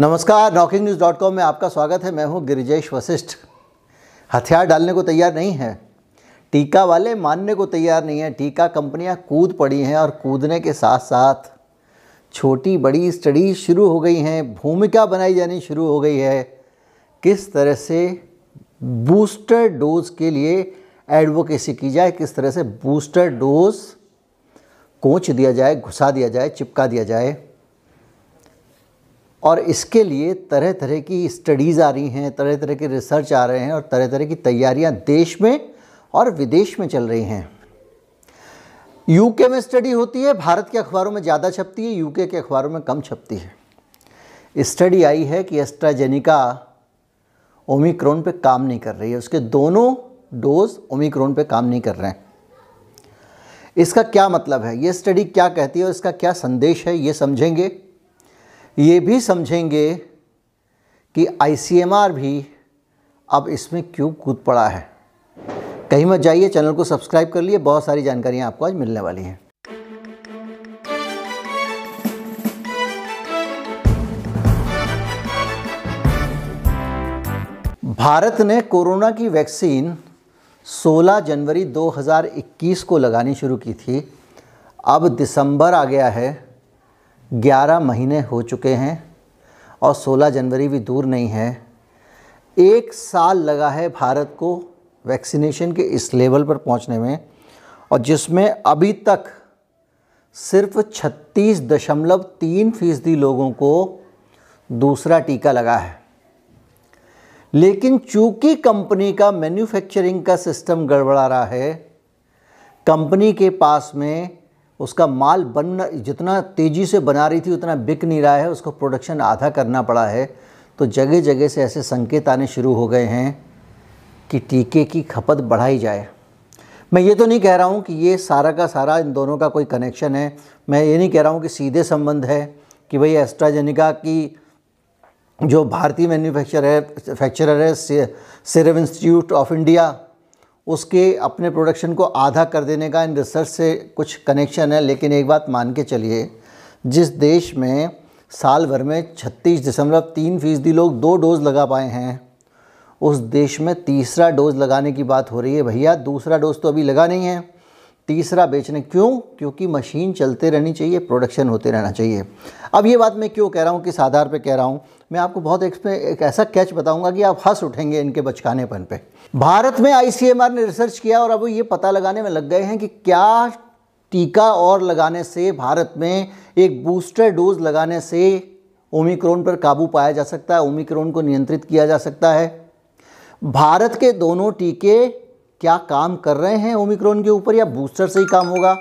नमस्कार knocking news dot com में आपका स्वागत है। मैं हूँ गिरिजेश वशिष्ठ। हथियार डालने को तैयार नहीं है। टीका वाले मानने को तैयार नहीं है। टीका कंपनियाँ कूद पड़ी हैं और कूदने के साथ साथ छोटी बड़ी स्टडी शुरू हो गई हैं। भूमिका बनाई जानी शुरू हो गई है। किस तरह से बूस्टर डोज के लिए एडवोकेसी की जाए, किस तरह से बूस्टर डोज कोच दिया जाए, घुसा दिया जाए, चिपका दिया जाए और इसके लिए तरह तरह की स्टडीज़ आ रही हैं तरह तरह के रिसर्च आ रहे हैं और तरह तरह की तैयारियाँ देश में और विदेश में चल रही हैं। यूके में स्टडी होती है, भारत के अखबारों में ज़्यादा छपती है यूके के अखबारों में कम छपती है। स्टडी आई है कि एस्ट्राजेनिका ओमिक्रोन पे काम नहीं कर रही है। उसके दोनों डोज ओमिक्रोन पे काम नहीं कर रहे हैं। इसका क्या मतलब है? ये स्टडी क्या कहती है और इसका क्या संदेश है? ये समझेंगे। ये भी समझेंगे कि आईसीएमआर भी अब इसमें क्यों कूद पड़ा है। कहीं मत जाइए, चैनल को सब्सक्राइब कर लिए बहुत सारी जानकारियाँ आपको आज मिलने वाली हैं। भारत ने कोरोना की वैक्सीन 16 जनवरी 2021 को लगानी शुरू की थी। अब दिसंबर आ गया है। 11 महीने हो चुके हैं और 16 जनवरी भी दूर नहीं है। एक साल लगा है भारत को वैक्सीनेशन के इस लेवल पर पहुँचने में और जिसमें अभी तक सिर्फ़ छत्तीस दशमलव तीन फ़ीसदी लोगों को दूसरा टीका लगा है। लेकिन चूँकि कंपनी का मैन्युफैक्चरिंग का सिस्टम गड़बड़ा रहा है, कंपनी के पास में उसका माल बन जितना तेज़ी से बना रही थी, उतना बिक नहीं रहा है, उसको प्रोडक्शन आधा करना पड़ा है। तो जगह जगह से ऐसे संकेत आने शुरू हो गए हैं कि टीके की खपत बढ़ाई जाए। मैं ये तो नहीं कह रहा हूँ कि ये सारा का सारा, इन दोनों का कोई कनेक्शन है। मैं ये नहीं कह रहा हूँ कि सीधे संबंध है कि भाई एस्ट्राजेनिका की जो भारतीय मैन्युफैक्चर है फैक्चरर है सिरम इंस्टीट्यूट ऑफ़ इंडिया उसके अपने प्रोडक्शन को आधा कर देने का इन रिसर्च से कुछ कनेक्शन है, लेकिन एक बात मान के चलिए, जिस देश में साल भर में छत्तीस दशमलव तीन फ़ीसदी लोग दो डोज़ लगा पाए हैं, उस देश में तीसरा डोज़ लगाने की बात हो रही है, भैया दूसरा डोज़ तो अभी लगा नहीं है। तीसरा बेचने क्यों? क्योंकि मशीन चलते रहनी चाहिए प्रोडक्शन होते रहना चाहिए। अब ये बात मैं क्यों कह रहा हूँ किस आधार पे कह रहा हूँ? मैं आपको बहुत एक, एक ऐसा कैच बताऊँगा कि आप हंस उठेंगे इनके बचकानेपन पे। भारत में आईसीएमआर ने रिसर्च किया और अब ये पता लगाने में लग गए हैं कि क्या टीका और लगाने से भारत में एक बूस्टर डोज लगाने से ओमिक्रोन पर काबू पाया जा सकता है ओमिक्रोन को नियंत्रित किया जा सकता है। भारत के दोनों टीके क्या काम कर रहे हैं ओमिक्रॉन के ऊपर या बूस्टर से ही काम होगा?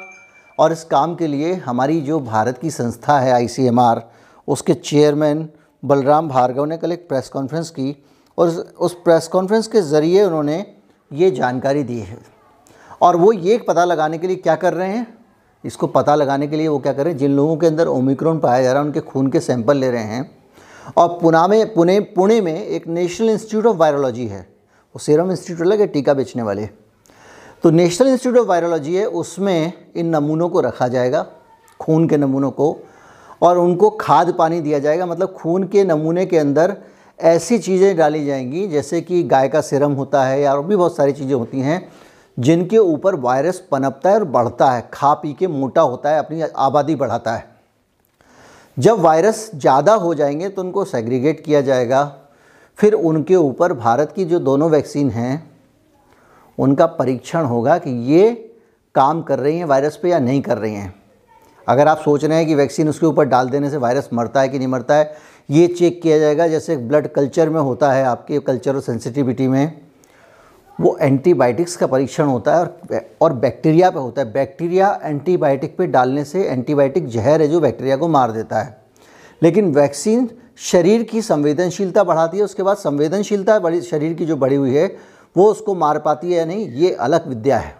और इस काम के लिए हमारी जो भारत की संस्था है आईसीएमआर उसके चेयरमैन बलराम भार्गव ने कल एक प्रेस कॉन्फ्रेंस की और उस प्रेस कॉन्फ्रेंस के ज़रिए उन्होंने ये जानकारी दी है। और वो ये पता लगाने के लिए क्या कर रहे हैं? इसको पता लगाने के लिए वो क्या कर रहे हैं? जिन लोगों के अंदर ओमिक्रॉन पाया जा रहा है, उनके खून के सैंपल ले रहे हैं। और पुणे में पुणे पुणे में एक नेशनल इंस्टीट्यूट ऑफ़ वायरोलॉजी है। वो सीरम इंस्टीट्यूट अलग है टीका बेचने वाले तो नेशनल इंस्टीट्यूट ऑफ़ वायरोलॉजी है, उसमें इन नमूनों को रखा जाएगा, खून के नमूनों को, और उनको खाद पानी दिया जाएगा। मतलब खून के नमूने के अंदर ऐसी चीज़ें डाली जाएँगी, जैसे कि गाय का सिरम होता है या और भी बहुत सारी चीज़ें होती हैं, जिनके ऊपर वायरस पनपता है और बढ़ता है। खा पी के मोटा होता है, अपनी आबादी बढ़ाता है। जब वायरस ज़्यादा हो जाएँगे तो उनको सेग्रीगेट किया जाएगा फिर उनके ऊपर भारत की जो दोनों वैक्सीन हैं, उनका परीक्षण होगा कि ये काम कर रही हैं वायरस पे या नहीं कर रही हैं। अगर आप सोच रहे हैं कि वैक्सीन उसके ऊपर डाल देने से वायरस मरता है कि नहीं मरता है, ये चेक किया जाएगा। जैसे ब्लड कल्चर में होता है, आपके कल्चर सेंसिटिविटी में, वो एंटीबायोटिक्स का परीक्षण होता है और और बैक्टीरिया पे होता है। बैक्टीरिया एंटीबायोटिक पे डालने से एंटीबायोटिक जहर है जो बैक्टीरिया को मार देता है। लेकिन वैक्सीन शरीर की संवेदनशीलता बढ़ाती है, उसके बाद संवेदनशीलता बड़ी, शरीर की जो बढ़ी हुई है, वो उसको मार पाती है या नहीं ये अलग विद्या है।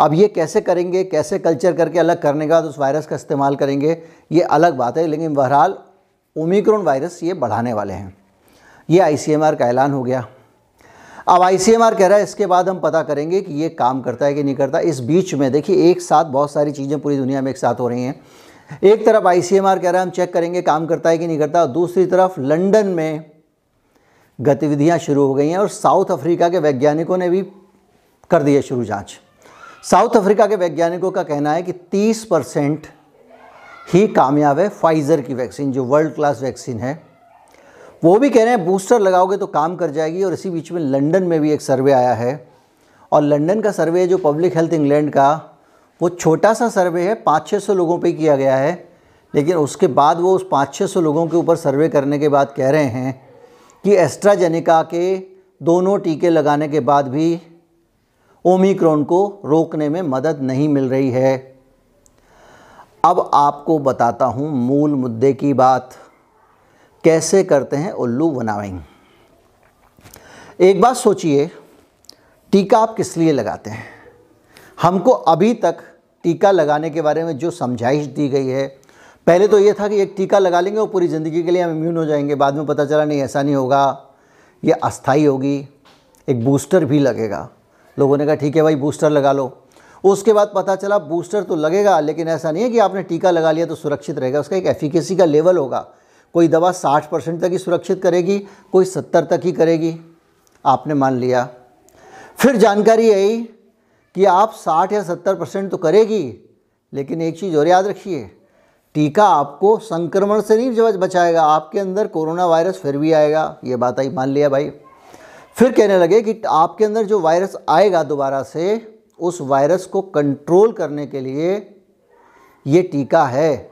अब ये कैसे करेंगे, कैसे कल्चर करके अलग करने के बाद उस वायरस का इस्तेमाल करेंगे, ये अलग बात है, लेकिन बहरहाल ओमिक्रॉन वायरस ये बढ़ाने वाले हैं। ये आईसीएमआर का ऐलान हो गया। अब आईसीएमआर कह रहा है, इसके बाद हम पता करेंगे कि ये काम करता है कि नहीं करता। इस बीच में देखिए, एक साथ बहुत सारी चीज़ें पूरी दुनिया में एक साथ हो रही हैं। एक तरफ़ आईसीएमआर कह रहा है, हम चेक करेंगे, काम करता है कि नहीं करता दूसरी तरफ़ लंदन में गतिविधियाँ शुरू हो गई हैं और साउथ अफ्रीका के वैज्ञानिकों ने भी कर दी है शुरू जाँच। साउथ अफ्रीका के वैज्ञानिकों का कहना है कि 30 परसेंट ही कामयाब है फाइज़र की वैक्सीन, जो वर्ल्ड क्लास वैक्सीन है। वो भी कह रहे हैं, बूस्टर लगाओगे तो काम कर जाएगी, और इसी बीच में लंदन में भी एक सर्वे आया है। और लंदन का सर्वे जो पब्लिक हेल्थ इंग्लैंड का वो छोटा सा सर्वे है पाँच छः सौ लोगों पे किया गया है, लेकिन उसके बाद वो उस पाँच छः सौ लोगों के ऊपर सर्वे करने के बाद कह रहे हैं कि एस्ट्राजेनिका के दोनों टीके लगाने के बाद भी ओमिक्रॉन को रोकने में मदद नहीं मिल रही है। अब आपको बताता हूँ मूल मुद्दे की बात। कैसे करते हैं उल्लू बनाविंग? एक बात सोचिए, टीका आप किस लिए लगाते हैं? हमको अभी तक टीका लगाने के बारे में जो समझाइश दी गई है, पहले तो ये था कि एक टीका लगा लेंगे और पूरी ज़िंदगी के लिए हम इम्यून हो जाएँगे। बाद में पता चला, नहीं, ऐसा नहीं होगा। ये अस्थाई होगी, एक बूस्टर भी लगेगा। लोगों ने कहा, ठीक है भाई बूस्टर लगा लो। उसके बाद पता चला बूस्टर तो लगेगा, लेकिन ऐसा नहीं है कि आपने टीका लगा लिया तो सुरक्षित रहेगा। उसका एक एफिकेसी का लेवल होगा। कोई दवा 60 परसेंट तक ही सुरक्षित करेगी, कोई 70 तक ही करेगी। आपने मान लिया। फिर जानकारी आई कि आप 60 या 70 परसेंट तो करेगी, लेकिन एक चीज़ और याद रखिए, टीका आपको संक्रमण से नहीं बचाएगा, आपके अंदर कोरोना वायरस फिर भी आएगा, ये बात आई, मान लिया भाई। फिर कहने लगे कि आपके अंदर जो वायरस आएगा दोबारा से, उस वायरस को कंट्रोल करने के लिए ये टीका है।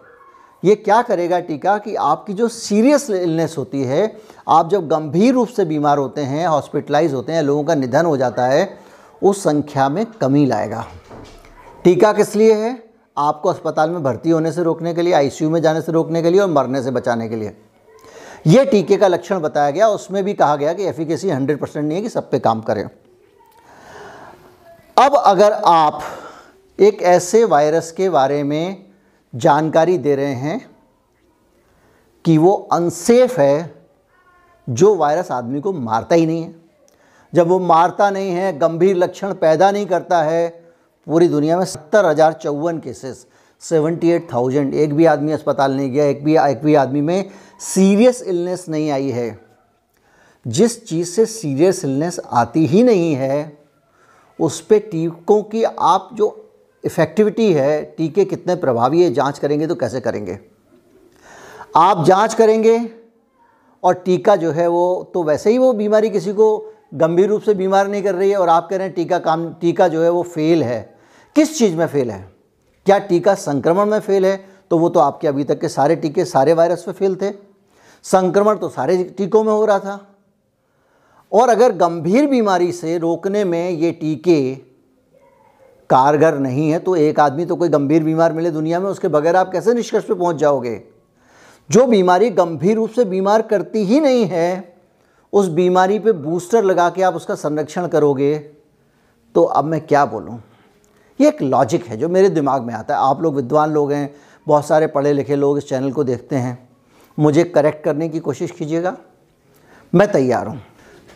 ये क्या करेगा टीका कि आपकी जो सीरियस इलनेस होती है, आप जब गंभीर रूप से बीमार होते हैं, हॉस्पिटलाइज होते हैं, लोगों का निधन हो जाता है उस संख्या में कमी लाएगा। टीका किस लिए है? आपको अस्पताल में भर्ती होने से रोकने के लिए, आईसीयू में जाने से रोकने के लिए और मरने से बचाने के लिए। यह टीके का लक्षण बताया गया, उसमें भी कहा गया कि एफिकेसी 100 परसेंट नहीं है कि सब पे काम करें। अब अगर आप एक ऐसे वायरस के बारे में जानकारी दे रहे हैं कि वो अनसेफ है, जो वायरस आदमी को मारता ही नहीं है। जब वो मारता नहीं है, गंभीर लक्षण पैदा नहीं करता है, पूरी दुनिया में सत्तर हज़ार चौवन केसेस सेवेंटी एट थाउज़ेंड एक भी आदमी अस्पताल नहीं गया, एक भी एक भी आदमी में सीरियस इलनेस नहीं आई है। जिस चीज़ से सीरियस इलनेस आती ही नहीं है, उस पर टीकों की आप जो इफ़ेक्टिविटी है, टीके कितने प्रभावी है, जाँच करेंगे तो कैसे करेंगे? आप जाँच करेंगे और टीका जो है वो तो वैसे ही वो बीमारी किसी को गंभीर रूप से बीमार नहीं कर रही है और आप कह रहे हैं टीका काम, टीका जो है वो फेल है। किस चीज़ में फेल है? क्या टीका संक्रमण में फेल है? तो वो तो आपके अभी तक के सारे टीके सारे वायरस पे फेल थे। संक्रमण तो सारे टीकों में हो रहा था। और अगर गंभीर बीमारी से रोकने में ये टीके कारगर नहीं है तो एक आदमी तो कोई गंभीर बीमार मिले दुनिया में, उसके बगैर आप कैसे निष्कर्ष पे पहुँच जाओगे? जो बीमारी गंभीर रूप से बीमार करती ही नहीं है उस बीमारी पे बूस्टर लगा के आप उसका संरक्षण करोगे तो अब मैं क्या बोलूँ? ये एक लॉजिक है जो मेरे दिमाग में आता है। आप लोग विद्वान लोग हैं, बहुत सारे पढ़े लिखे लोग इस चैनल को देखते हैं। मुझे करेक्ट करने की कोशिश कीजिएगा। मैं तैयार हूँ।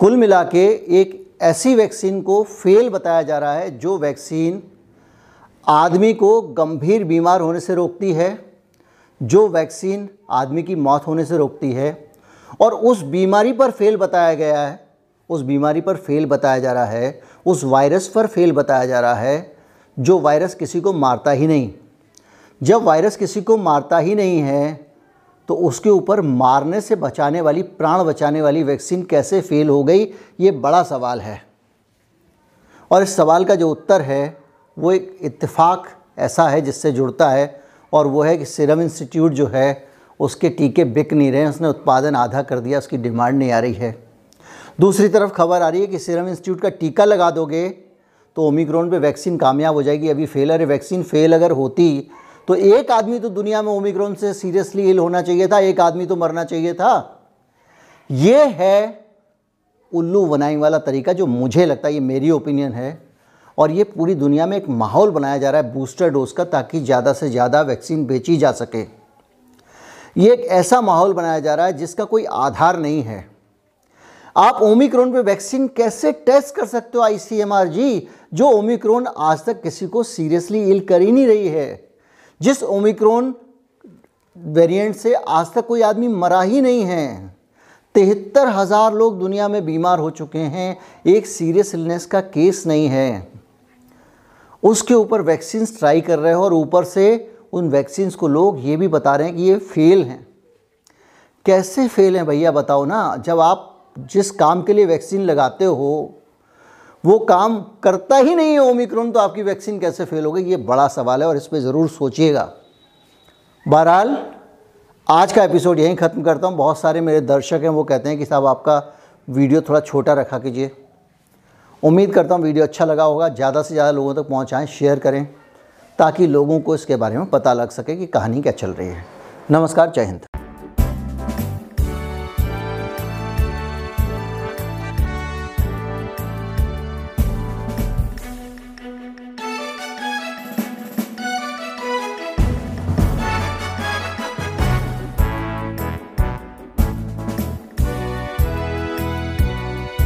कुल मिला के एक ऐसी वैक्सीन को फेल बताया जा रहा है जो वैक्सीन आदमी को गंभीर बीमार होने से रोकती है, जो वैक्सीन आदमी की मौत होने से रोकती है। और उस बीमारी पर फेल बताया गया है, उस बीमारी पर फेल बताया जा रहा है, उस वायरस पर फेल बताया जा रहा है, जो वायरस किसी को मारता ही नहीं। जब वायरस किसी को मारता ही नहीं है तो उसके ऊपर मारने से बचाने वाली, प्राण बचाने वाली वैक्सीन कैसे फेल हो गई, ये बड़ा सवाल है। और इस सवाल का जो उत्तर है, वो एक इत्तेफाक ऐसा है जिससे जुड़ता है, और वो है कि सीरम इंस्टीट्यूट जो है उसके टीके बिक नहीं रहे हैं, उसने उत्पादन आधा कर दिया, उसकी डिमांड नहीं आ रही है। दूसरी तरफ़ खबर आ रही है कि सीरम इंस्टीट्यूट का टीका लगा दोगे तो ओमिक्रॉन पे वैक्सीन कामयाब हो जाएगी। अभी फेल है वैक्सीन फेल अगर होती तो एक आदमी तो दुनिया में ओमिक्रॉन से सीरियसली इल होना चाहिए था, एक आदमी तो मरना चाहिए था। ये है उल्लू बनाई वाला तरीका जो मुझे लगता है, ये मेरी ओपिनियन है और ये पूरी दुनिया में एक माहौल बनाया जा रहा है बूस्टर डोज का, ताकि ज़्यादा से ज़्यादा वैक्सीन बेची जा सके। ये एक ऐसा माहौल बनाया जा रहा है जिसका कोई आधार नहीं है। आप ओमिक्रोन पे वैक्सीन कैसे टेस्ट कर सकते हो, आईसीएमआर जी? जो ओमिक्रोन आज तक किसी को सीरियसली इल कर ही नहीं रही है। जिस ओमिक्रॉन वेरिएंट से आज तक कोई आदमी मरा ही नहीं है। तिहत्तर हज़ार लोग दुनिया में बीमार हो चुके हैं, एक सीरियस इलनेस का केस नहीं है। उसके ऊपर वैक्सीन ट्राई कर रहे हो और ऊपर से उन वैक्सीन्स को लोग ये भी बता रहे हैं कि ये फेल हैं। कैसे फेल हैं भैया बताओ ना, जब आप जिस काम के लिए वैक्सीन लगाते हो, वो काम करता ही नहीं है ओमिक्रॉन तो आपकी वैक्सीन कैसे फेल हो गई? ये बड़ा सवाल है और इस पर ज़रूर सोचिएगा। बहरहाल, आज का एपिसोड यहीं ख़त्म करता हूँ। बहुत सारे मेरे दर्शक हैं, वो कहते हैं कि साहब आपका वीडियो थोड़ा छोटा रखा कीजिए। उम्मीद करता हूँ वीडियो अच्छा लगा होगा। ज़्यादा से ज़्यादा लोगों तक पहुँचाएँ शेयर करें। ताकि लोगों को इसके बारे में पता लग सके कि कहानी क्या चल रही है। नमस्कार, जय हिंद।